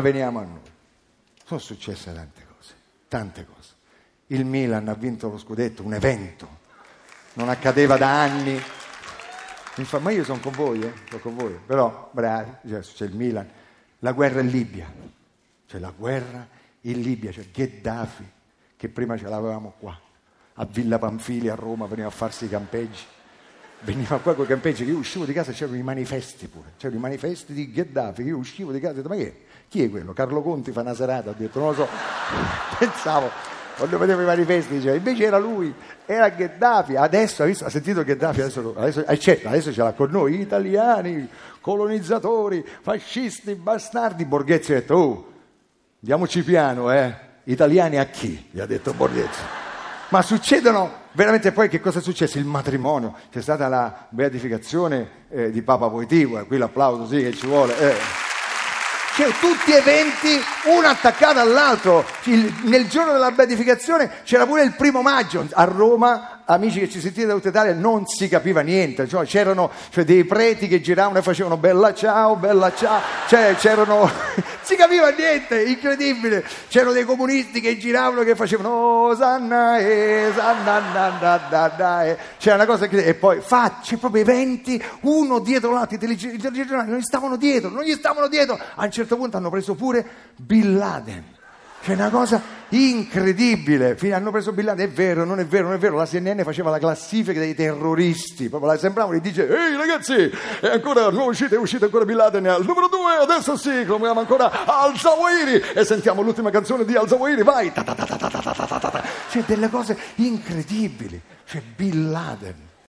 veniamo a noi. Sono successe tante cose, tante cose. Il Milan ha vinto lo scudetto, un evento, non accadeva da anni. Infa- ma io sono con voi, eh? sono con voi, però bravi, cioè, c'è il Milan, la guerra in Libia, c'è la guerra in Libia, c'è Gheddafi, che prima ce l'avevamo qua, a Villa Pamfili a Roma, veniva a farsi i campeggi veniva qua con i campeggi che io uscivo di casa e c'erano i manifesti pure, c'erano i manifesti di Gheddafi, che io uscivo di casa e detto ma chi è? Chi è quello? Carlo Conti fa una serata, ho detto non lo so, pensavo, quando vedevo i manifesti diceva invece era lui, era Gheddafi, adesso ha, visto, ha sentito Gheddafi, adesso, adesso, eh, certo, adesso ce l'ha con noi, italiani, colonizzatori, fascisti, bastardi, Borghezzi ha detto oh, diamoci piano, eh, italiani a chi? gli ha detto Borghezzi ma succedono veramente poi che cosa è successo? Il matrimonio, c'è stata la beatificazione eh, di Papa Voitivo, e qui l'applauso sì che ci vuole. Eh. Cioè, tutti eventi uno attaccato all'altro. Nel giorno della beatificazione c'era pure il primo maggio a Roma amici che ci sentite da tutta Italia, non si capiva niente, cioè, c'erano cioè, dei preti che giravano e facevano bella ciao, bella ciao, cioè, c'erano, si capiva niente, incredibile, c'erano dei comunisti che giravano e che facevano oh, e sanna da, da, da, e c'era una cosa che, e poi facce, proprio eventi, uno dietro l'altro, i telegiornali non gli stavano dietro, non gli stavano dietro, a un certo punto hanno preso pure Bin Laden. C'è una cosa incredibile. Hanno preso Bin Laden, è vero, non è vero, non è vero. La CNN faceva la classifica dei terroristi. Proprio sembravano e dice: Ehi ragazzi, è ancora, non uscite, è uscito ancora Bin Laden al numero due, adesso sì, chiamiamo ancora Al Zawahiri. E sentiamo l'ultima canzone di Al Zawahiri, vai. C'è delle cose incredibili. C'è Bin Laden